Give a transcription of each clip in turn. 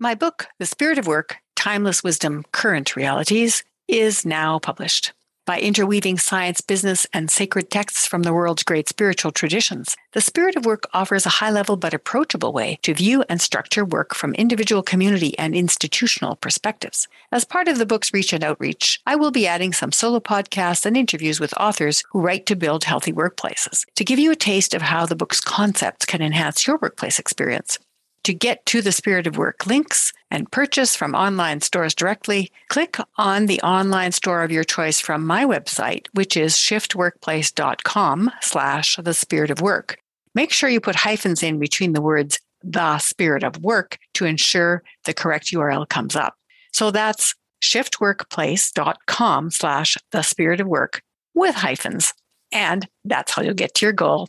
My book, The Spirit of Work Timeless Wisdom, Current Realities, is now published. By interweaving science, business, and sacred texts from the world's great spiritual traditions, The Spirit of Work offers a high level but approachable way to view and structure work from individual, community, and institutional perspectives. As part of the book's reach and outreach, I will be adding some solo podcasts and interviews with authors who write to build healthy workplaces to give you a taste of how the book's concepts can enhance your workplace experience. To get to the Spirit of Work links and purchase from online stores directly, click on the online store of your choice from my website, which is shiftworkplace.com slash the spirit of work. Make sure you put hyphens in between the words the spirit of work to ensure the correct URL comes up. So that's shiftworkplace.com slash the spirit of work with hyphens. And that's how you'll get to your goal.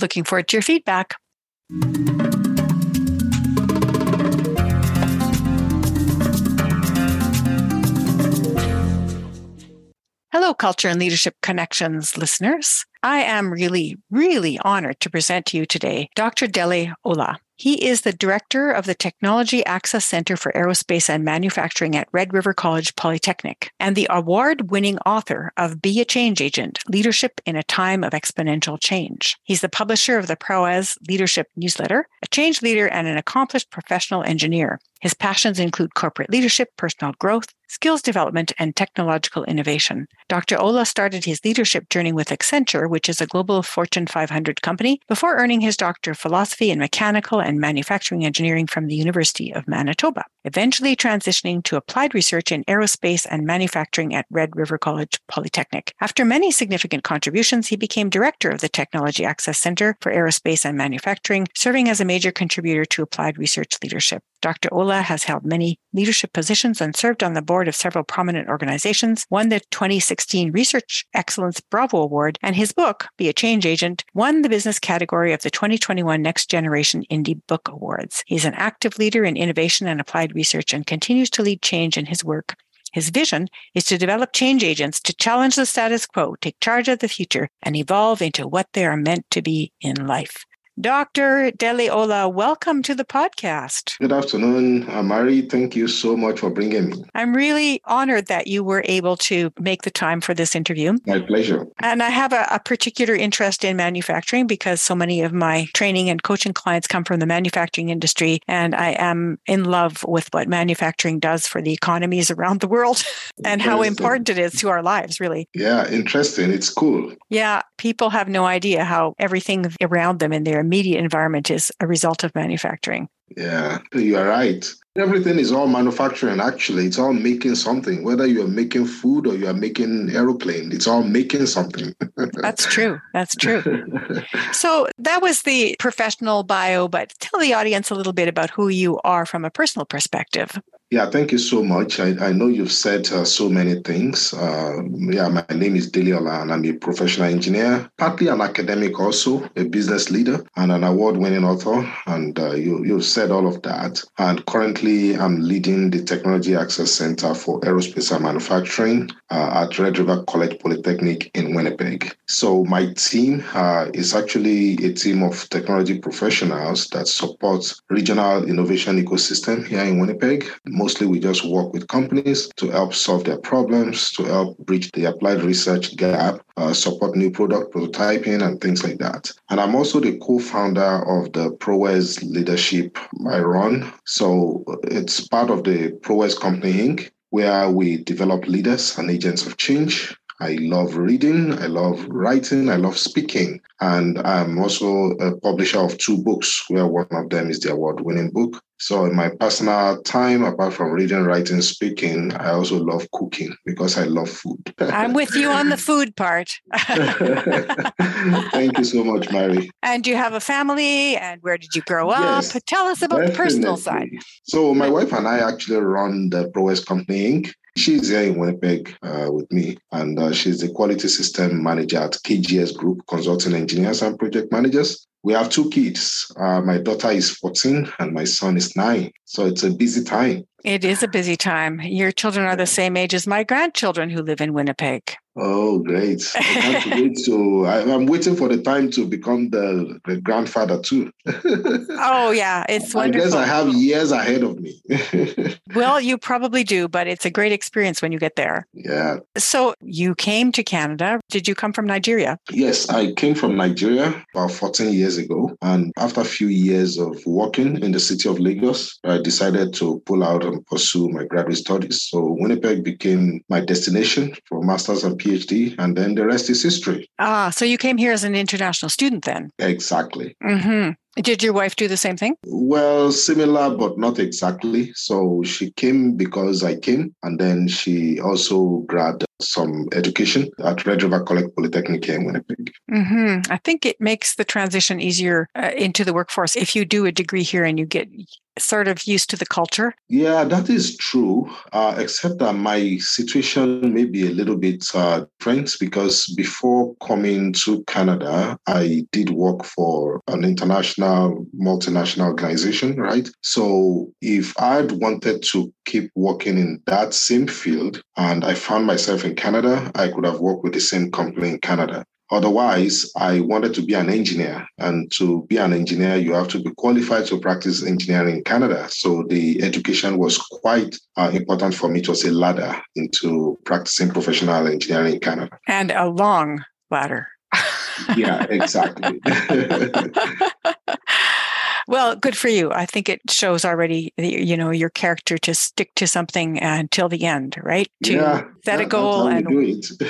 Looking forward to your feedback. Culture and Leadership Connections listeners. I am really, really honored to present to you today Dr. Dele Ola. He is the director of the Technology Access Center for Aerospace and Manufacturing at Red River College Polytechnic and the award winning author of Be a Change Agent Leadership in a Time of Exponential Change. He's the publisher of the Prowezz Leadership newsletter, a change leader, and an accomplished professional engineer. His passions include corporate leadership, personal growth, skills development, and technological innovation. Dr. Ola started his leadership journey with Accenture, which is a global Fortune 500 company, before earning his Doctor of Philosophy in Mechanical and Manufacturing Engineering from the University of Manitoba, eventually transitioning to applied research in aerospace and manufacturing at Red River College Polytechnic. After many significant contributions, he became director of the Technology Access Center for Aerospace and Manufacturing, serving as a major contributor to applied research leadership. Dr. Ola has held many leadership positions and served on the board of several prominent organizations, won the 2016 Research Excellence Bravo Award, and his book, Be a Change Agent, won the business category of the 2021 Next Generation Indie Book Awards. He's an active leader in innovation and applied research and continues to lead change in his work. His vision is to develop change agents to challenge the status quo, take charge of the future, and evolve into what they are meant to be in life. Dr. Dele Ola, welcome to the podcast. Good afternoon, Amari. Thank you so much for bringing me. I'm really honored that you were able to make the time for this interview. My pleasure. And I have a, a, particular interest in manufacturing because so many of my training and coaching clients come from the manufacturing industry. And I am in love with what manufacturing does for the economies around the world and how important it is to our lives, really. Yeah, interesting. It's cool. Yeah, people have no idea how everything around them in their immediate environment is a result of manufacturing. Yeah, you are right. Everything is all manufacturing, actually. It's all making something. Whether you're making food or you're making aeroplane, it's all making something. That's true. That's true. so that was the professional bio, but tell the audience a little bit about who you are from a personal perspective. Yeah, thank you so much. I, I know you've said uh, so many things. Uh, yeah, my name is Dele Ola, and I'm a professional engineer, partly an academic, also a business leader, and an award-winning author. And uh, you, you've said all of that. And currently, I'm leading the Technology Access Center for Aerospace and Manufacturing uh, at Red River College Polytechnic in Winnipeg. So my team uh, is actually a team of technology professionals that supports regional innovation ecosystem here in Winnipeg Mostly we just work with companies to help solve their problems, to help bridge the applied research gap, uh, support new product prototyping and things like that. And I'm also the co-founder of the Prowezz Leadership I run. So it's part of the Prowezz Company Inc., where we develop leaders and agents of change I love reading, I love writing, I love speaking. And I'm also a publisher of two books, where one of them is the award winning book. So, in my personal time, apart from reading, writing, speaking, I also love cooking because I love food. I'm with you on the food part. Thank you so much, Mary. And do you have a family? And where did you grow up? Yes, Tell us about definitely. the personal side. So, my wife and I actually run the Prowezz Company Inc. She's here in Winnipeg uh, with me, and uh, she's the quality system manager at KGS Group, consulting engineers and project managers. We have two kids. Uh, my daughter is 14 and my son is nine. So it's a busy time. It is a busy time. Your children are the same age as my grandchildren who live in Winnipeg. Oh, great. I wait to, I, am waiting for the time to become the, the grandfather too. oh, yeah. It's wonderful. I guess I have years ahead of me. well, you probably do, but it's a great experience when you get there. Yeah. So you came to Canada. Did you come from Nigeria? Yes, I came from Nigeria about 14 years ago. And after a few years of working in the city of Lagos, I decided to pull out and pursue my graduate studies. So Winnipeg became my destination for master's and PhD, and then the rest is history. Ah, so you came here as an international student then? Exactly. Mm-hmm. Did your wife do the same thing? Well, similar, but not exactly. So she came because I came, and then she also grabbed some education at Red River College Polytechnic here in Winnipeg. Mm-hmm. I think it makes the transition easier uh, into the workforce if you do a degree here and you get sort of used to the culture? Yeah, that is true, uh, except that my situation may be a little bit uh, different because before coming to Canada, I did work for an international multinational organization, right? So if I'd wanted to keep working in that same field and I found myself in Canada, I could have worked with the same company in Canada. Otherwise, I wanted to be an engineer. And to be an engineer, you have to be qualified to practice engineering in Canada. So the education was quite uh, important for me. It was a ladder into practicing professional engineering in Canada. And a long ladder. yeah, exactly. Well, good for you. I think it shows already, you know, your character to stick to something uh, until the end, right? To yeah, set a goal and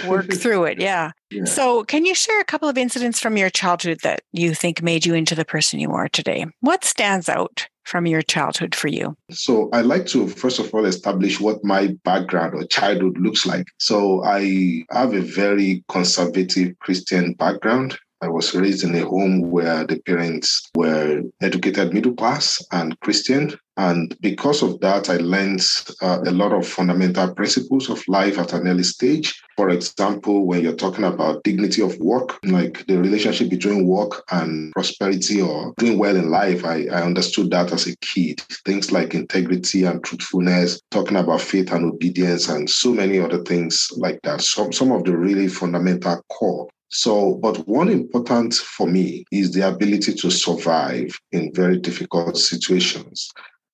work through it. Yeah. yeah. So, can you share a couple of incidents from your childhood that you think made you into the person you are today? What stands out from your childhood for you? So, I like to first of all establish what my background or childhood looks like. So, I have a very conservative Christian background. I was raised in a home where the parents were educated middle class and Christian. And because of that, I learned uh, a lot of fundamental principles of life at an early stage. For example, when you're talking about dignity of work, like the relationship between work and prosperity or doing well in life, I, I understood that as a kid. Things like integrity and truthfulness, talking about faith and obedience, and so many other things like that. Some, some of the really fundamental core so, but one important for me is the ability to survive in very difficult situations.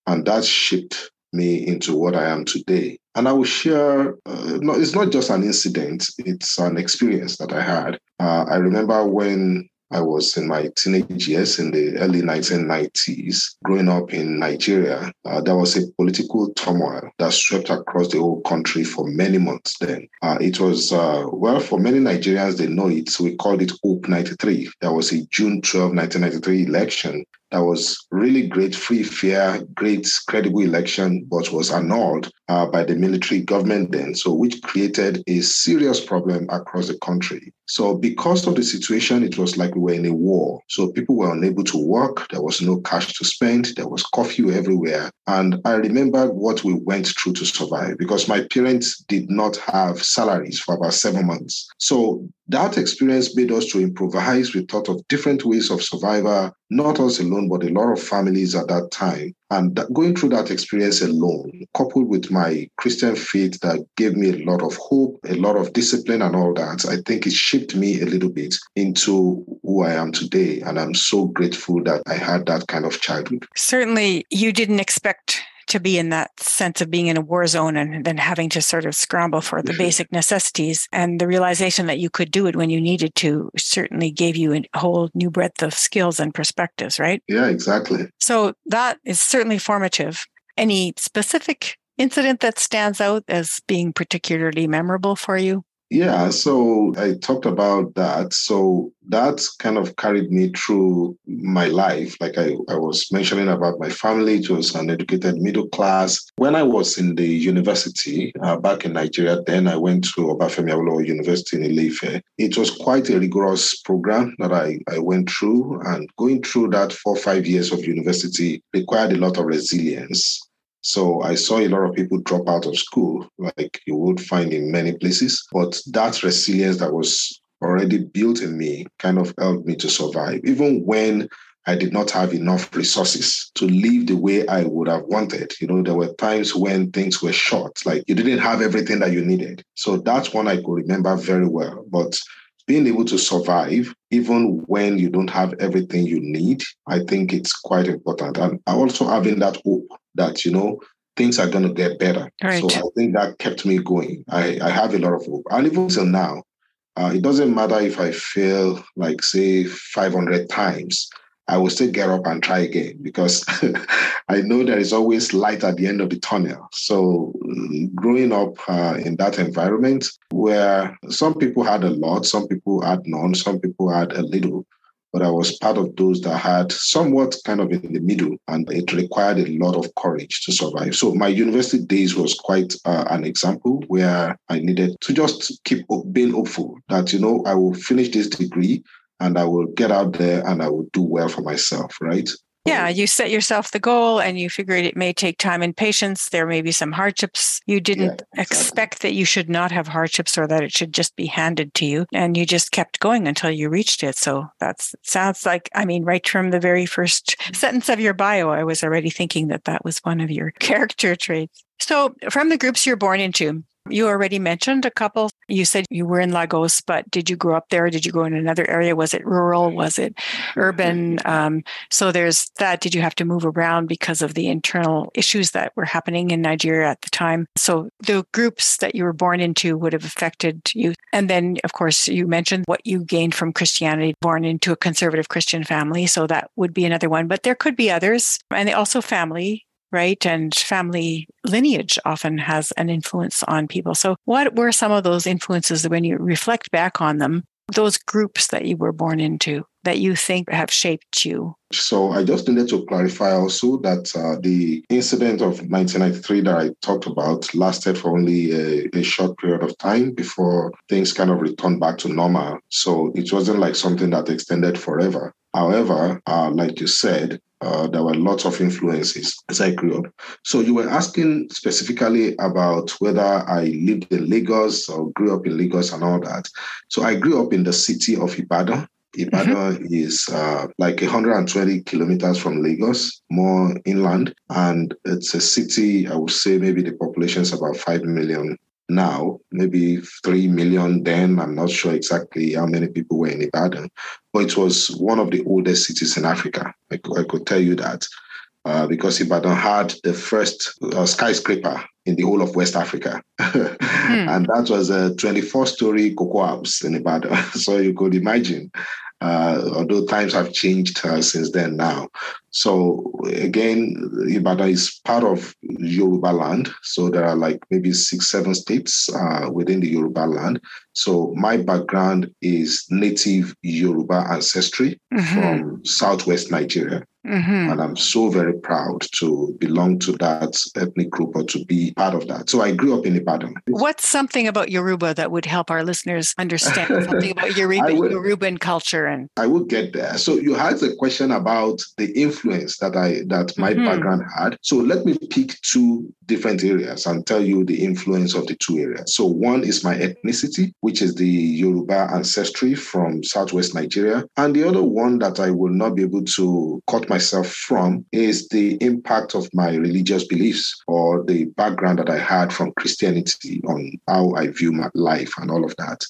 And that shaped me into what I am today. And I will share, uh, no, it's not just an incident, it's an experience that I had. Uh, I remember when I was in my teenage years in the early 1990s, growing up in Nigeria. Uh, there was a political turmoil that swept across the whole country for many months then. Uh, it was, uh, well, for many Nigerians, they know it. So we called it Hope 93. There was a June 12, 1993 election that was really great, free, fair, great, credible election, but was annulled uh, by the military government then, so which created a serious problem across the country. So because of the situation, it was like we were in a war. So people were unable to work. There was no cash to spend. There was curfew everywhere. And I remember what we went through to survive because my parents did not have salaries for about seven months. So that experience made us to improvise. We thought of different ways of survival, not us alone, but a lot of families at that time. And going through that experience alone, coupled with my Christian faith that gave me a lot of hope, a lot of discipline, and all that, I think it shaped me a little bit into who I am today. And I'm so grateful that I had that kind of childhood. Certainly, you didn't expect to be in that sense of being in a war zone and then having to sort of scramble for the mm-hmm. basic necessities and the realization that you could do it when you needed to certainly gave you a whole new breadth of skills and perspectives, right? Yeah, exactly. So that is certainly formative. Any specific incident that stands out as being particularly memorable for you? Yeah, so I talked about that. So that kind of carried me through my life. Like I, I was mentioning about my family, it was an educated middle class. When I was in the university uh, back in Nigeria, then I went to Obafemi Awolowo University in Ile-Ife. It was quite a rigorous program that I, I went through. And going through that four, five years of university required a lot of resilience so I saw a lot of people drop out of school, like you would find in many places. But that resilience that was already built in me kind of helped me to survive. Even when I did not have enough resources to live the way I would have wanted. You know, there were times when things were short, like you didn't have everything that you needed. So that's one I could remember very well. But being able to survive even when you don't have everything you need, I think it's quite important. And also having that hope that, you know, things are going to get better. Right. So I think that kept me going. I, I have a lot of hope. And even till now, uh, it doesn't matter if I fail, like, say, 500 times. I will still get up and try again because I know there is always light at the end of the tunnel. So, growing up uh, in that environment where some people had a lot, some people had none, some people had a little, but I was part of those that had somewhat kind of in the middle, and it required a lot of courage to survive. So, my university days was quite uh, an example where I needed to just keep being hopeful that, you know, I will finish this degree and I will get out there and I will do well for myself, right? Yeah, you set yourself the goal and you figured it may take time and patience. There may be some hardships. You didn't yeah, exactly. expect that you should not have hardships or that it should just be handed to you. And you just kept going until you reached it. So that sounds like, I mean, right from the very first sentence of your bio, I was already thinking that that was one of your character traits. So, from the groups you're born into, you already mentioned a couple. You said you were in Lagos, but did you grow up there? Did you go in another area? Was it rural? Was it urban? Um, so there's that. Did you have to move around because of the internal issues that were happening in Nigeria at the time? So the groups that you were born into would have affected you. And then, of course, you mentioned what you gained from Christianity, born into a conservative Christian family. So that would be another one. But there could be others. And also family right? And family lineage often has an influence on people. So, what were some of those influences when you reflect back on them, those groups that you were born into that you think have shaped you? So, I just needed to clarify also that uh, the incident of 1993 that I talked about lasted for only a, a short period of time before things kind of returned back to normal. So, it wasn't like something that extended forever. However, uh, like you said, uh, there were lots of influences as I grew up. So you were asking specifically about whether I lived in Lagos or grew up in Lagos and all that. So I grew up in the city of Ibadan. Ibadan mm-hmm. is uh, like 120 kilometers from Lagos, more inland, and it's a city. I would say maybe the population is about five million now, maybe 3 million then. I'm not sure exactly how many people were in Ibadan, but it was one of the oldest cities in Africa. I could, I could tell you that uh, because Ibadan had the first uh, skyscraper in the whole of West Africa. hmm. And that was a 24 story cocoa house in Ibadan. so you could imagine uh, although times have changed uh, since then now. So again, Ibadan is part of Yoruba land. So there are like maybe six, seven states uh, within the Yoruba land. So my background is native Yoruba ancestry mm-hmm. from Southwest Nigeria. Mm-hmm. And I'm so very proud to belong to that ethnic group or to be part of that. So I grew up in Ibadan. What's something about Yoruba that would help our listeners understand something about Yoruba, Yoruban culture? And I will get there. So you had a question about the influence that I that my mm-hmm. background had. So let me pick two different areas and tell you the influence of the two areas. So one is my ethnicity, which is the Yoruba ancestry from Southwest Nigeria, and the other one that I will not be able to cut my myself from is the impact of my religious beliefs or the background that I had from Christianity on how I view my life and all of that.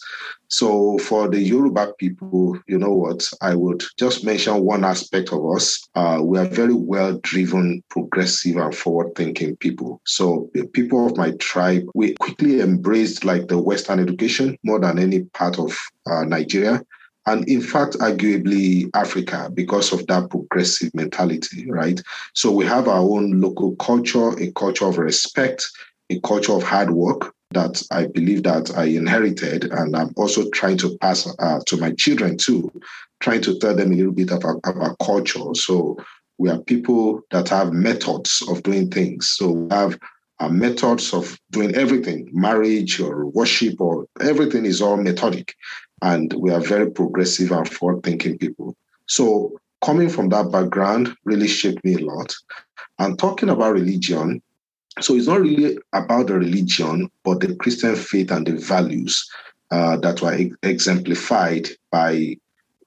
So for the Yoruba people, you know what? I would just mention one aspect of us. Uh, we are very well-driven, progressive, and forward-thinking people. So the people of my tribe, we quickly embraced like the Western education more than any part of uh, Nigeria and in fact, arguably Africa because of that progressive mentality, right? So we have our own local culture, a culture of respect, a culture of hard work that I believe that I inherited, and I'm also trying to pass uh, to my children too, trying to tell them a little bit about our culture. So we are people that have methods of doing things. So we have our methods of doing everything, marriage or worship or everything is all methodic and we are very progressive and forward thinking people. So, coming from that background really shaped me a lot. And talking about religion, so it's not really about the religion, but the Christian faith and the values uh, that were exemplified by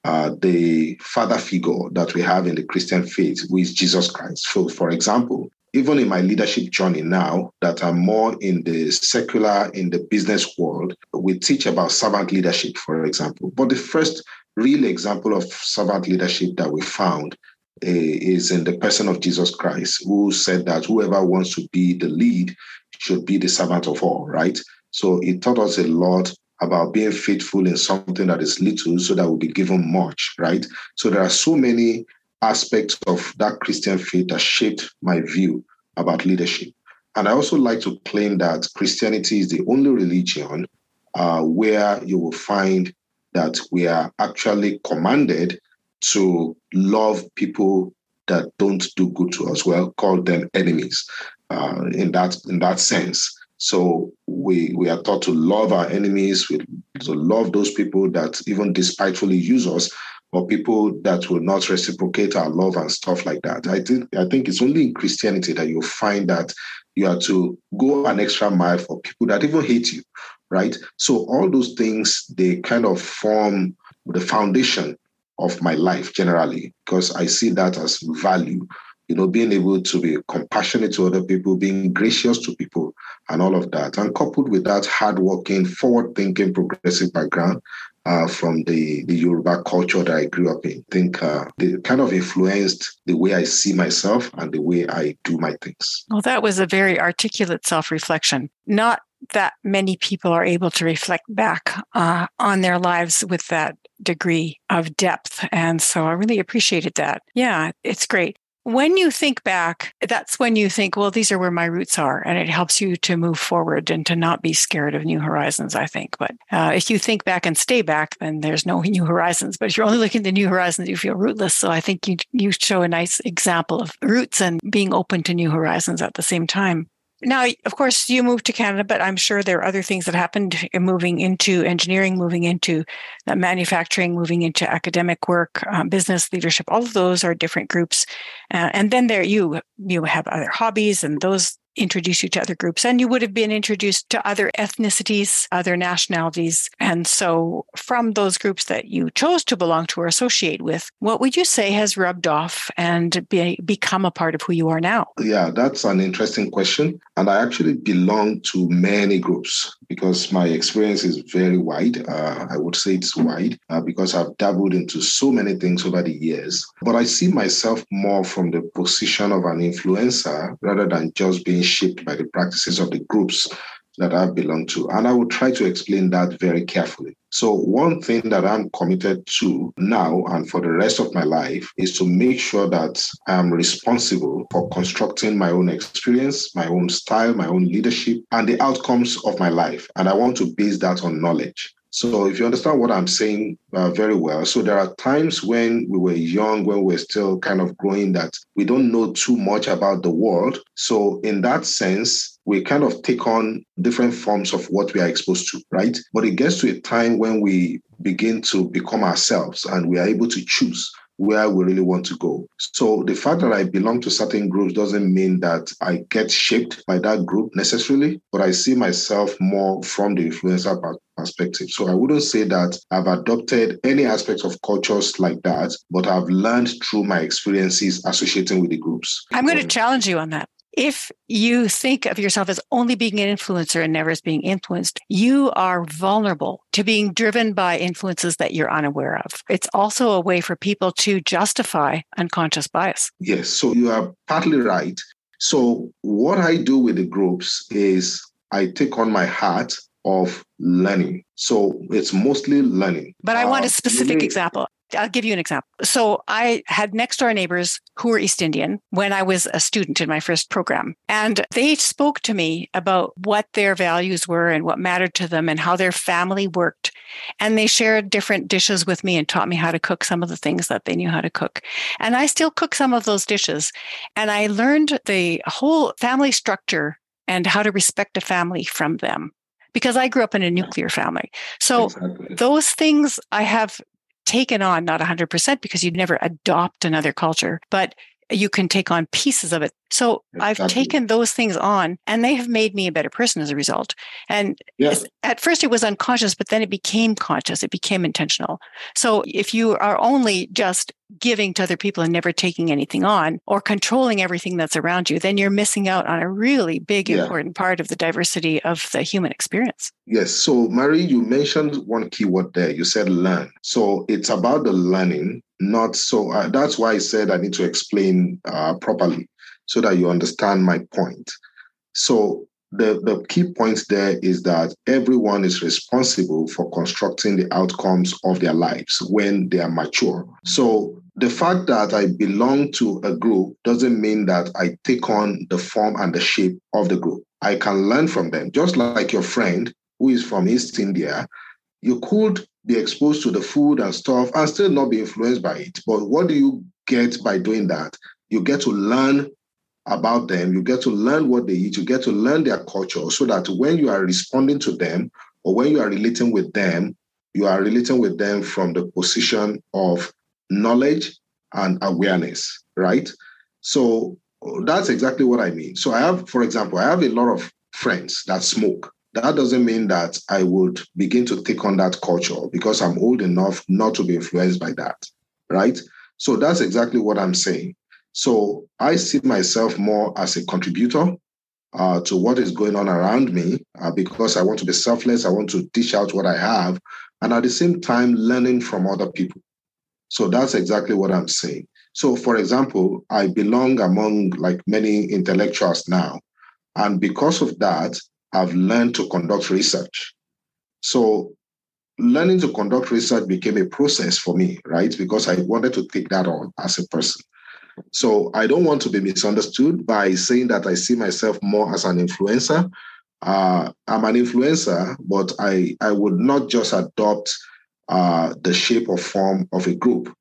uh, the father figure that we have in the Christian faith, who is Jesus Christ. So, for example, even in my leadership journey now, that I'm more in the secular, in the business world, we teach about servant leadership, for example. But the first real example of servant leadership that we found uh, is in the person of Jesus Christ, who said that whoever wants to be the lead should be the servant of all, right? So it taught us a lot about being faithful in something that is little so that we'll be given much, right? So there are so many aspects of that Christian faith that shaped my view about leadership. And I also like to claim that Christianity is the only religion uh, where you will find that we are actually commanded to love people that don't do good to us. Well, call them enemies uh, in that in that sense. So we we are taught to love our enemies, we, to love those people that even despitefully use us, or people that will not reciprocate our love and stuff like that. I think I think it's only in Christianity that you find that you have to go an extra mile for people that even hate you, right? So all those things they kind of form the foundation of my life generally because I see that as value you know, being able to be compassionate to other people, being gracious to people, and all of that. And coupled with that hardworking, forward thinking, progressive background uh, from the, the Yoruba culture that I grew up in, I think uh, they kind of influenced the way I see myself and the way I do my things. Well, that was a very articulate self reflection. Not that many people are able to reflect back uh, on their lives with that degree of depth. And so I really appreciated that. Yeah, it's great when you think back, that's when you think, well, these are where my roots are. And it helps you to move forward and to not be scared of new horizons, I think. But uh, if you think back and stay back, then there's no new horizons. But if you're only looking at new horizons, you feel rootless. So I think you, you show a nice example of roots and being open to new horizons at the same time. Now, of course, you moved to Canada, but I'm sure there are other things that happened in moving into engineering, moving into uh, manufacturing, moving into academic work, um, business leadership. All of those are different groups, uh, and then there you you have other hobbies, and those introduce you to other groups. And you would have been introduced to other ethnicities, other nationalities. And so, from those groups that you chose to belong to or associate with, what would you say has rubbed off and be, become a part of who you are now? Yeah, that's an interesting question. And I actually belong to many groups because my experience is very wide. Uh, I would say it's wide uh, because I've dabbled into so many things over the years. But I see myself more from the position of an influencer rather than just being shaped by the practices of the groups that I belong to. And I will try to explain that very carefully. So, one thing that I'm committed to now and for the rest of my life is to make sure that I'm responsible for constructing my own experience, my own style, my own leadership, and the outcomes of my life. And I want to base that on knowledge. So, if you understand what I'm saying uh, very well, so there are times when we were young, when we we're still kind of growing, that we don't know too much about the world. So, in that sense, we kind of take on different forms of what we are exposed to, right? But it gets to a time when we begin to become ourselves and we are able to choose where we really want to go. So the fact that I belong to certain groups doesn't mean that I get shaped by that group necessarily, but I see myself more from the influencer perspective. So I wouldn't say that I've adopted any aspects of cultures like that, but I've learned through my experiences associating with the groups. I'm going to challenge you on that if you think of yourself as only being an influencer and never as being influenced, you are vulnerable to being driven by influences that you're unaware of. It's also a way for people to justify unconscious bias. Yes, so you are partly right. So, what I do with the groups is I take on my hat of learning. So, it's mostly learning. But I want a uh, specific uh, example. I'll give you an example. So I had next door neighbors who were East Indian when I was a student in my first program. And they spoke to me about what their values were and what mattered to them and how their family worked. And they shared different dishes with me and taught me how to cook some of the things that they knew how to cook. And I still cook some of those dishes. And I learned the whole family structure and how to respect a family from them because I grew up in a nuclear family. So exactly. those things I have taken on, not 100% because you'd never adopt another culture, but you can take on pieces of it. So exactly. I've taken those things on and they have made me a better person as a result. And yes. at first it was unconscious, but then it became conscious. It became intentional. So if you are only just giving to other people and never taking anything on or controlling everything that's around you, then you're missing out on a really big, yeah. important part of the diversity of the human experience. Yes. So, Marie, you mentioned one key word there. You said learn. So it's about the learning, not so. Uh, that's why I said I need to explain uh, properly so that you understand my point. So the, the key point there is that everyone is responsible for constructing the outcomes of their lives when they are mature. So the fact that I belong to a group doesn't mean that I take on the form and the shape of the group. I can learn from them, just like your friend who is from East India. You could be exposed to the food and stuff and still not be influenced by it. But what do you get by doing that? You get to learn about them. You get to learn what they eat. You get to learn their culture so that when you are responding to them or when you are relating with them, you are relating with them from the position of knowledge and awareness, right? So that's exactly what I mean. So I have, for example, I have a lot of friends that smoke. That doesn't mean that I would begin to take on that culture because I'm old enough not to be influenced by that, right? So that's exactly what I'm saying. So I see myself more as a contributor uh, to what is going on around me uh, because I want to be selfless. I want to dish out what I have, and at the same time, learning from other people. So that's exactly what I'm saying. So, for example, I belong among like many intellectuals now. And because of that, I've learned to conduct research. So, learning to conduct research became a process for me, right? Because I wanted to take that on as a person. So I don't want to be misunderstood by saying that I see myself more as an influencer. Uh, I'm an influencer, but I, I would not just adopt uh, the shape or form of a group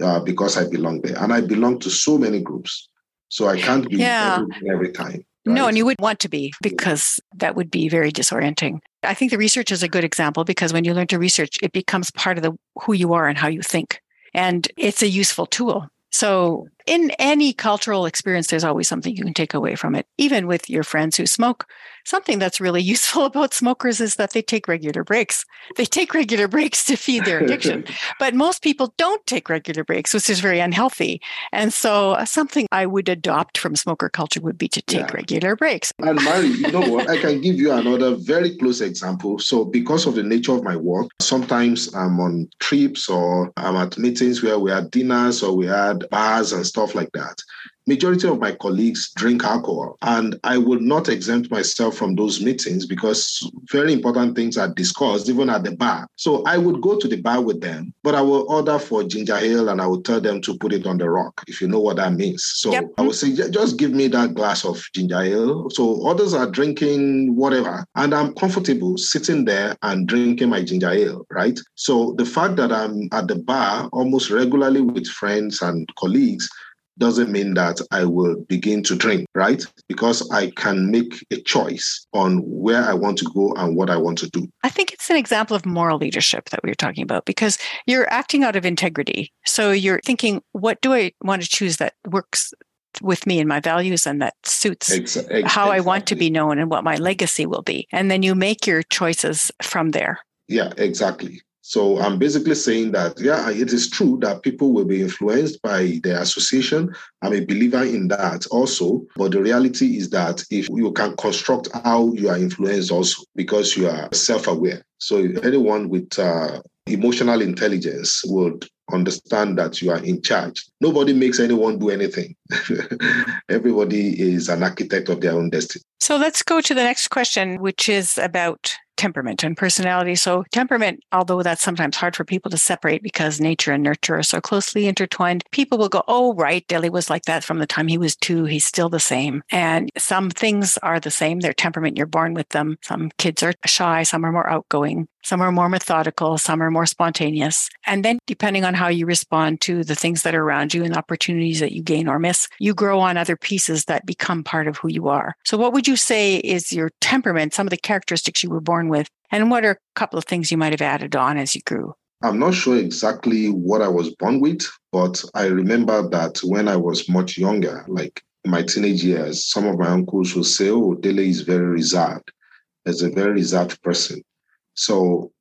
uh, because I belong there. And I belong to so many groups. So I can't be yeah. every time. Right? No, and you wouldn't want to be because that would be very disorienting. I think the research is a good example because when you learn to research, it becomes part of the who you are and how you think. And it's a useful tool so, in any cultural experience, there's always something you can take away from it. Even with your friends who smoke, something that's really useful about smokers is that they take regular breaks. They take regular breaks to feed their addiction. but most people don't take regular breaks, which is very unhealthy. And so, uh, something I would adopt from smoker culture would be to take yeah. regular breaks. And Mary, you know what? I can give you another very close example. So, because of the nature of my work, sometimes I'm on trips or I'm at meetings where we had dinners or we had bars and stuff like that. Majority of my colleagues drink alcohol and i will not exempt myself from those meetings because very important things are discussed even at the bar. So i would go to the bar with them but i will order for ginger ale and i will tell them to put it on the rock if you know what that means. So yep. i would say just give me that glass of ginger ale. So others are drinking whatever and i'm comfortable sitting there and drinking my ginger ale right? So the fact that i'm at the bar almost regularly with friends and colleagues doesn't mean that I will begin to drink, right? Because I can make a choice on where I want to go and what I want to do. I think it's an example of moral leadership that we were talking about because you're acting out of integrity. So you're thinking, what do I want to choose that works with me and my values and that suits how I want to be known and what my legacy will be. And then you make your choices from there. Yeah, exactly. So I'm basically saying that, yeah, it is true that people will be influenced by their association. I'm a believer in that also. But the reality is that if you can construct how you are influenced also because you are self aware. So anyone with uh, emotional intelligence would understand that you are in charge. Nobody makes anyone do anything. Everybody is an architect of their own destiny. So let's go to the next question, which is about temperament and personality. So, temperament, although that's sometimes hard for people to separate because nature and nurture are so closely intertwined, people will go, Oh, right, Dele was like that from the time he was two. He's still the same. And some things are the same. Their temperament, you're born with them. Some kids are shy, some are more outgoing, some are more methodical, some are more spontaneous. And then, depending on how you respond to the things that are around you and opportunities that you gain or miss, you grow on other pieces that become part of who you are. So, what would you say is your temperament, some of the characteristics you were born with? And what are a couple of things you might have added on as you grew? I'm not sure exactly what I was born with, but I remember that when I was much younger, like my teenage years, some of my uncles would say, Oh, Dele is very reserved. As a very reserved person. So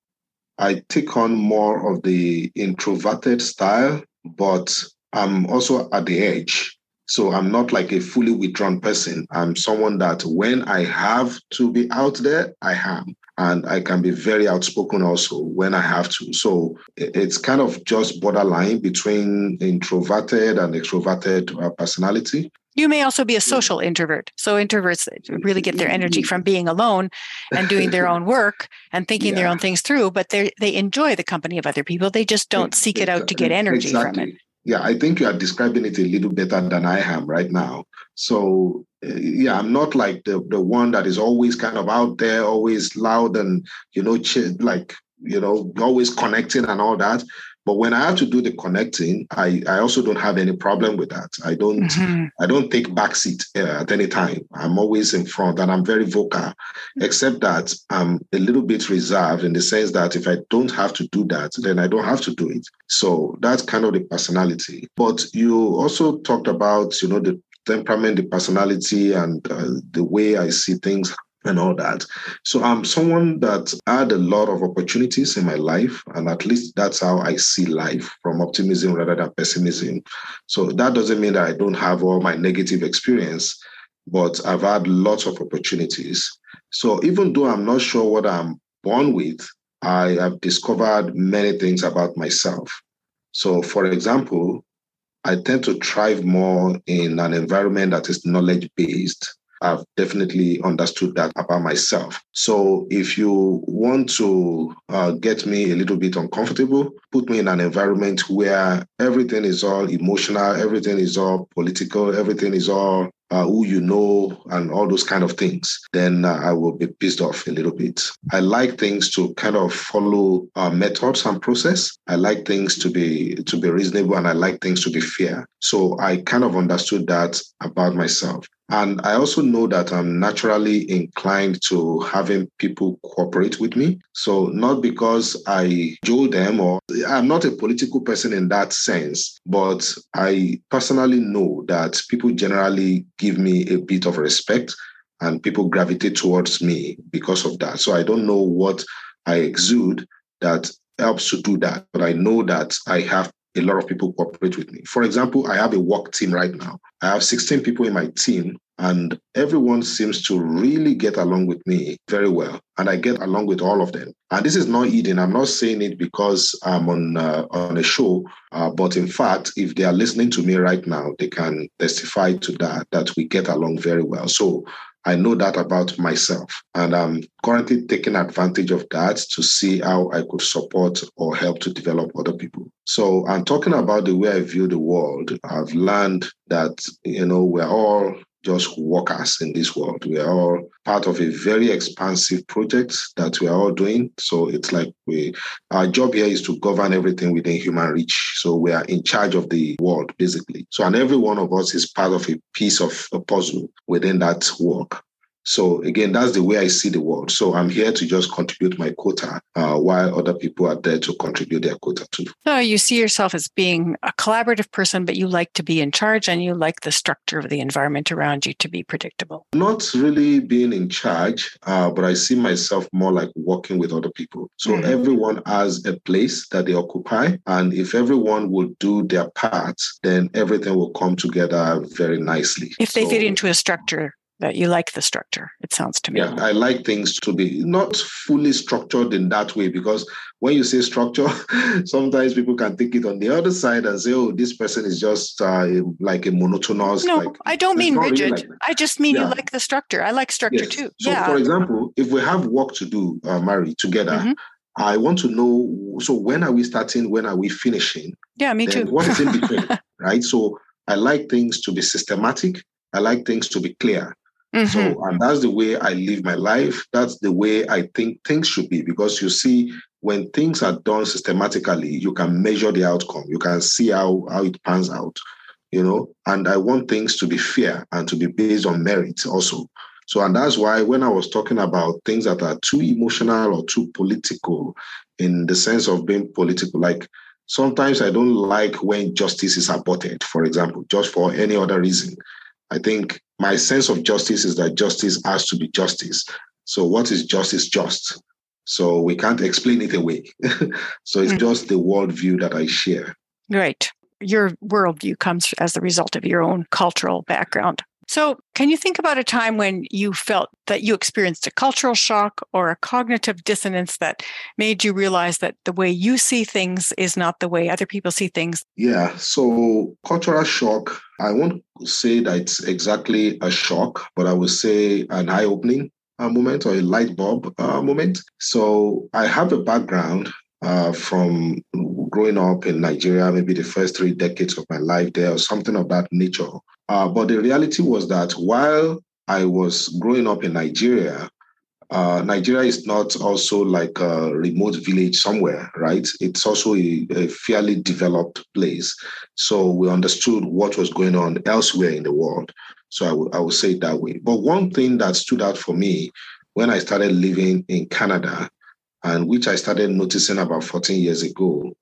I take on more of the introverted style, but I'm also at the edge. So I'm not like a fully withdrawn person. I'm someone that when I have to be out there, I am. And I can be very outspoken also when I have to. So it's kind of just borderline between introverted and extroverted uh, personality. You may also be a social introvert. So introverts really get their energy from being alone and doing their own work and thinking yeah. their own things through, but they they enjoy the company of other people. They just don't seek it out to get energy exactly. from it. Yeah, I think you are describing it a little better than I am right now. So uh, yeah, I'm not like the the one that is always kind of out there, always loud and you know, ch- like you know, always connecting and all that. But when I have to do the connecting, I, I also don't have any problem with that. I don't mm-hmm. I don't take backseat uh, at any time. I'm always in front and I'm very vocal, except that I'm a little bit reserved in the sense that if I don't have to do that, then I don't have to do it. So that's kind of the personality. But you also talked about, you know, the temperament, the personality, and uh, the way I see things and all that. So I'm someone that had a lot of opportunities in my life, and at least that's how I see life from optimism rather than pessimism. So that doesn't mean that I don't have all my negative experience, but I've had lots of opportunities. So even though I'm not sure what I'm born with, I have discovered many things about myself. So, for example, I tend to thrive more in an environment that is knowledge based I've definitely understood that about myself. So if you want to uh, get me a little bit uncomfortable, put me in an environment where everything is all emotional, everything is all political, everything is all uh, who you know and all those kind of things, then uh, I will be pissed off a little bit. I like things to kind of follow uh, methods and process. I like things to be to be reasonable, and I like things to be fair. So I kind of understood that about myself. And I also know that I'm naturally inclined to having people cooperate with me. So, not because I joe them or I'm not a political person in that sense, but I personally know that people generally give me a bit of respect and people gravitate towards me because of that. So, I don't know what I exude that helps to do that, but I know that I have a lot of people cooperate with me. For example, I have a work team right now. I have 16 people in my team, and everyone seems to really get along with me very well. And I get along with all of them. And this is not eating. I'm not saying it because I'm on uh, on a show, uh, but in fact, if they are listening to me right now, they can testify to that that we get along very well. So I know that about myself. And I'm currently taking advantage of that to see how I could support or help to develop other people. So I'm talking about the way I view the world. I've learned that, you know, we're all just workers in this world. We are all part of a very expansive project that we are all doing. So it's like we our job here is to govern everything within human reach. So we are in charge of the world basically. So and every one of us is part of a piece of a puzzle within that work. So again, that's the way I see the world. So I'm here to just contribute my quota uh, while other people are there to contribute their quota too. So you see yourself as being a collaborative person, but you like to be in charge and you like the structure of the environment around you to be predictable. Not really being in charge, uh, but I see myself more like working with other people. So mm-hmm. everyone has a place that they occupy. And if everyone will do their part, then everything will come together very nicely. If they so, fit into a structure that you like the structure it sounds to me yeah i like things to be not fully structured in that way because when you say structure sometimes people can think it on the other side and say oh this person is just uh, like a monotonous no like, i don't mean rigid really like i just mean yeah. you like the structure i like structure yes. too so yeah. for example if we have work to do uh, mary together mm-hmm. I want to know. So when are we starting? When are we finishing? Yeah, me too. what is in between, right? So I like things to be systematic. I like things to be clear. Mm-hmm. So, and that's the way I live my life. That's the way I think things should be. Because you see, when things are done systematically, you can measure the outcome. You can see how, how it pans out, you know. And I want things to be fair and to be based on merit also. So, and that's why when I was talking about things that are too emotional or too political, in the sense of being political. Like sometimes I don't like when justice is aborted, for example, just for any other reason. I think my sense of justice is that justice has to be justice. So what is justice just? So we can't explain it away. so it's mm-hmm. just the worldview that I share. Right. Your worldview comes as the result of your own cultural background. So, can you think about a time when you felt that you experienced a cultural shock or a cognitive dissonance that made you realize that the way you see things is not the way other people see things? Yeah. So, cultural shock, I won't say that it's exactly a shock, but I would say an eye opening uh, moment or a light bulb uh, moment. So, I have a background uh, from growing up in Nigeria, maybe the first three decades of my life there, or something of that nature. Uh, but the reality was that while I was growing up in Nigeria, uh, Nigeria is not also like a remote village somewhere, right? It's also a, a fairly developed place. So we understood what was going on elsewhere in the world. So I, w- I would say it that way. But one thing that stood out for me when I started living in Canada, and which I started noticing about 14 years ago,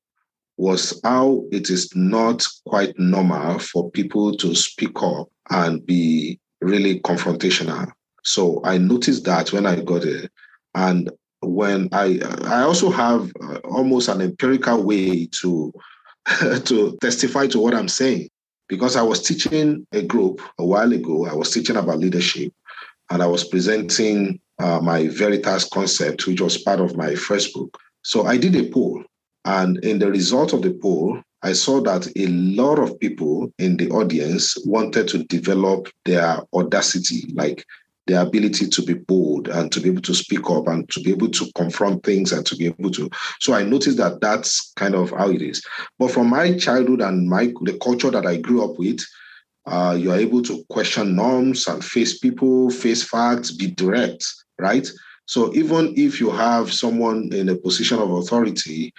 was how it is not quite normal for people to speak up and be really confrontational. So I noticed that when I got it. And when I I also have uh, almost an empirical way to to testify to what I'm saying because I was teaching a group a while ago. I was teaching about leadership, and I was presenting uh, my Veritas concept, which was part of my first book. So I did a poll, and in the result of the poll, I saw that a lot of people in the audience wanted to develop their audacity, like their ability to be bold and to be able to speak up and to be able to confront things and to be able to. So I noticed that that's kind of how it is. But from my childhood and my the culture that I grew up with, uh, you are able to question norms and face people, face facts, be direct, right? So even if you have someone in a position of authority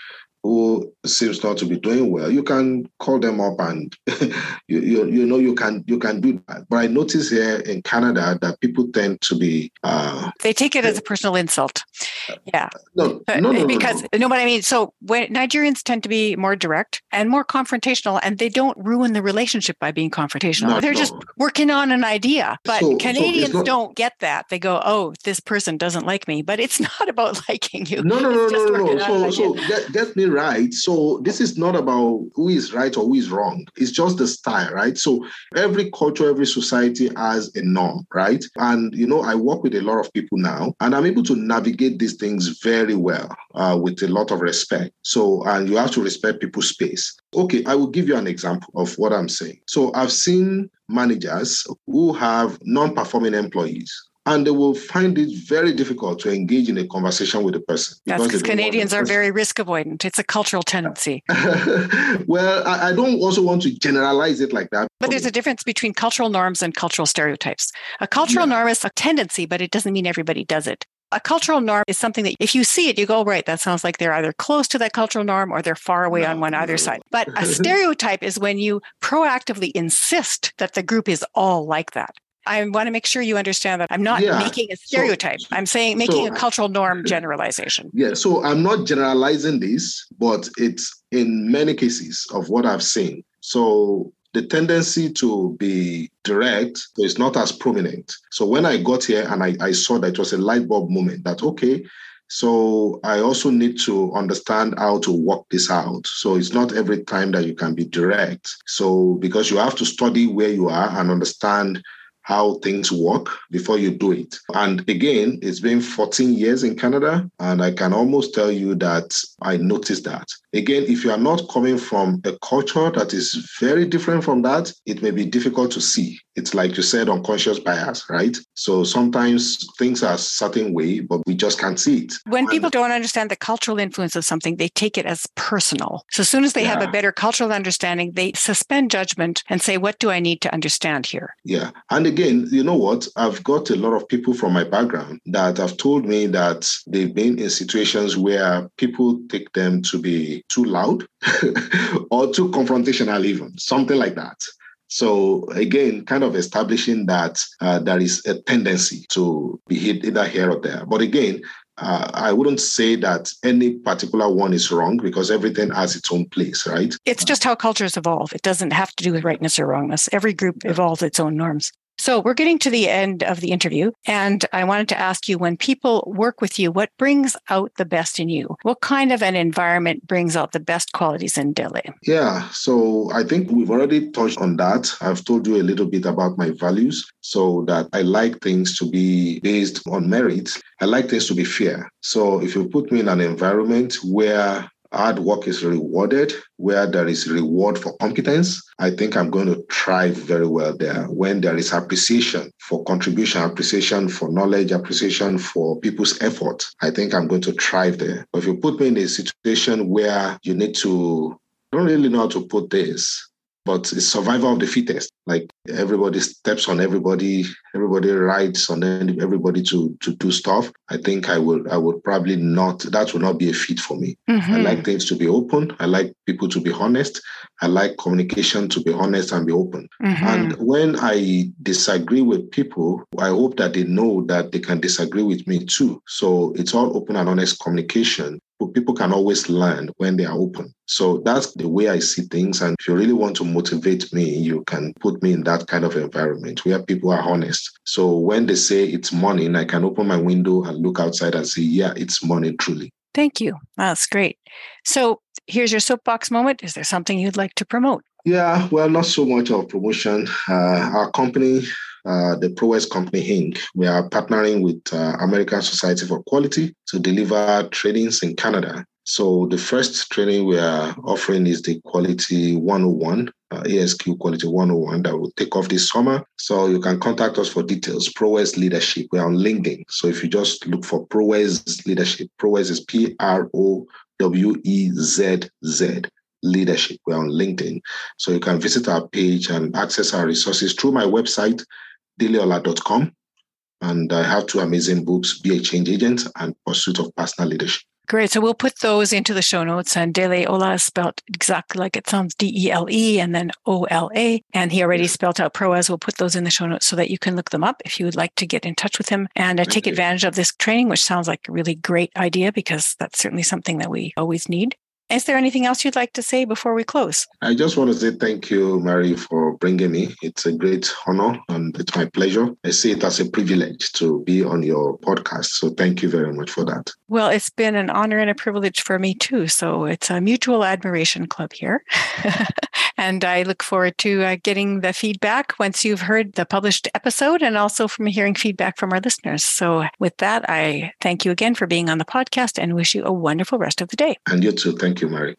who seems not to be doing well, you can call them up and you, you, you know you can you can do that. But I notice here in Canada that people tend to be uh, they take it as a personal insult. Yeah, no, no, no because no, no. no, what I mean. So when Nigerians tend to be more direct and more confrontational, and they don't ruin the relationship by being confrontational. Not, They're just working on an idea. But so, Canadians so don't get that. They go, "Oh, this person doesn't like me," but it's not about liking you. No, no, no, no, no, no. So, so get, get me right. So this is not about who is right or who is wrong. It's just the style, right? So every culture, every society has a norm, right? And you know, I work with a lot of people now, and I'm able to navigate these things very well uh, with a lot of respect. So, and you have to respect people's space. Okay, I will give you an example of what I'm saying. So I've seen managers who have non-performing employees and they will find it very difficult to engage in a conversation with the person. That's because Canadians are very risk avoidant. It's a cultural tendency. well, I, I, don't also want to generalize it like that. But there's a difference between cultural norms and cultural stereotypes. A cultural yeah. norm is a tendency, but it doesn't mean everybody does it. A cultural norm is something that if you see it, you go, right, that sounds like they're either close to that cultural norm or they're far away no, on one other side. But a stereotype is when you proactively insist that the group is all like that. I want to make sure you understand that I'm not yeah. making a stereotype. So, I'm saying making so, a cultural norm generalization. Yeah. So I'm not generalizing this, but it's in many cases of what I've seen. So the tendency to be direct is not as prominent. So when I got here and I, I saw that it was a light bulb moment that, okay, so I also need to understand how to work this out. So it's not every time that you can be direct. So because you have to study where you are and understand how things work before you do it. And again, it's been 14 years in Canada, and I can almost tell you that I noticed that. Again, if you are not coming from a culture that is very different from that, it may be difficult to see. It's like you said, unconscious bias, right? So sometimes things are a certain way, but we just can't see it. When and people don't understand the cultural influence of something, they take it as personal. So as soon as they yeah. have a better cultural understanding, they suspend judgment and say, what do I need to understand here? Yeah. And again, you know what? I've got a lot of people from my background that have told me that they've been in situations where people take them to be too loud or too confrontational, even something like that. So again, kind of establishing that uh, there is a tendency to be hit either here or there. But again, uh, I wouldn't say that any particular one is wrong because everything has its own place, right? It's just how cultures evolve. It doesn't have to do with rightness or wrongness. Every group evolves its own norms. So we're getting to the end of the interview, and I wanted to ask you when people work with you, what brings out the best in you? What kind of an environment brings out the best qualities in Dele? Yeah, so I think we've already touched on that. I've told you a little bit about my values, so that I like things to be based on merit. I like things to be fair. So if you put me in an environment where hard work is rewarded, where there is reward for competence, I think I'm going to thrive very well there. When there is appreciation for contribution, appreciation for knowledge, appreciation for people's effort, I think I'm going to thrive there. But if you put me in a situation where you need to, I don't really know how to put this, but it's survival of the fittest. Like everybody steps on everybody, everybody rides on everybody to to do stuff. I think I will I would probably not that would not be a fit for me. Mm-hmm. I like things to be open. I like people to be honest. I like communication to be honest and be open. Mm-hmm. And when I disagree with people, I hope that they know that they can disagree with me too. So it's all open and honest communication But people can always learn when they are open. So that's the way I see things. And if you really want to motivate me, you can put me in that kind of environment where people are honest. So when they say it's morning, I can open my window and look outside and say, yeah, it's morning truly. Thank you. That's great. So here's your soapbox moment. Is there something you'd like to promote? Yeah, well, not so much of promotion. Uh, our company uh, the Prowezz Company Inc. We are partnering with uh, American Society for Quality to deliver trainings in Canada. So the first training we are offering is the Quality 101, uh, Quality 101 that will take off this summer. So you can contact us for details. Prowezz Leadership. We're on LinkedIn. So if you just look for Prowezz Leadership, Prowezz is P R O W E Z Z leadership. We're on LinkedIn. So you can visit our page and access our resources through my website, deleola.com. And I have two amazing books, Be a Change Agent and Pursuit of Personal Leadership. Great. So we'll put those into the show notes. And Dele Ola is spelled exactly like it sounds D E L E and then O L A. And he already spelled out Prowezz. We'll put those in the show notes so that you can look them up if you would like to get in touch with him and uh, take advantage of this training, which sounds like a really great idea because that's certainly something that we always need. Is there anything else you'd like to say before we close? I just want to say thank you, Mary, for bringing me. It's a great honor and it's my pleasure. I see it as a privilege to be on your podcast. So thank you very much for that. Well, it's been an honor and a privilege for me too. So it's a mutual admiration club here. and I look forward to uh, getting the feedback once you've heard the published episode and also from hearing feedback from our listeners. So with that, I thank you again for being on the podcast and wish you a wonderful rest of the day. And you too. Thank you, Mary.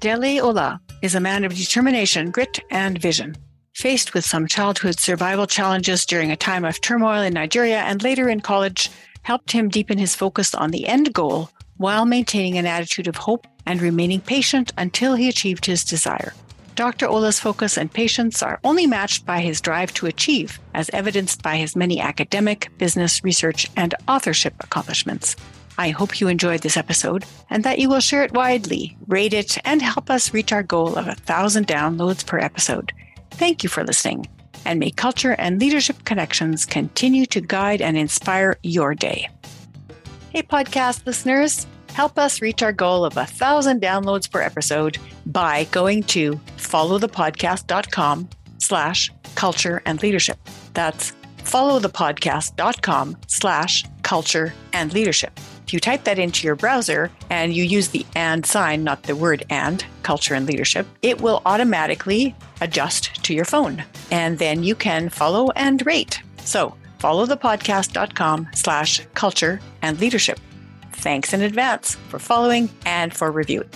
Dele Ola is a man of determination, grit, and vision. Faced with some childhood survival challenges during a time of turmoil in Nigeria and later in college, helped him deepen his focus on the end goal while maintaining an attitude of hope and remaining patient until he achieved his desire. Dr. Ola's focus and patience are only matched by his drive to achieve, as evidenced by his many academic, business, research, and authorship accomplishments. I hope you enjoyed this episode and that you will share it widely, rate it, and help us reach our goal of a thousand downloads per episode. Thank you for listening, and may culture and leadership connections continue to guide and inspire your day. Hey, podcast listeners. Help us reach our goal of a thousand downloads per episode by going to followthepodcast.com slash culture and leadership. That's followthepodcast.com slash culture and leadership. If you type that into your browser and you use the and sign, not the word and, culture and leadership, it will automatically adjust to your phone. And then you can follow and rate. So followthepodcast.com slash culture and leadership. Thanks in advance for following and for reviewing.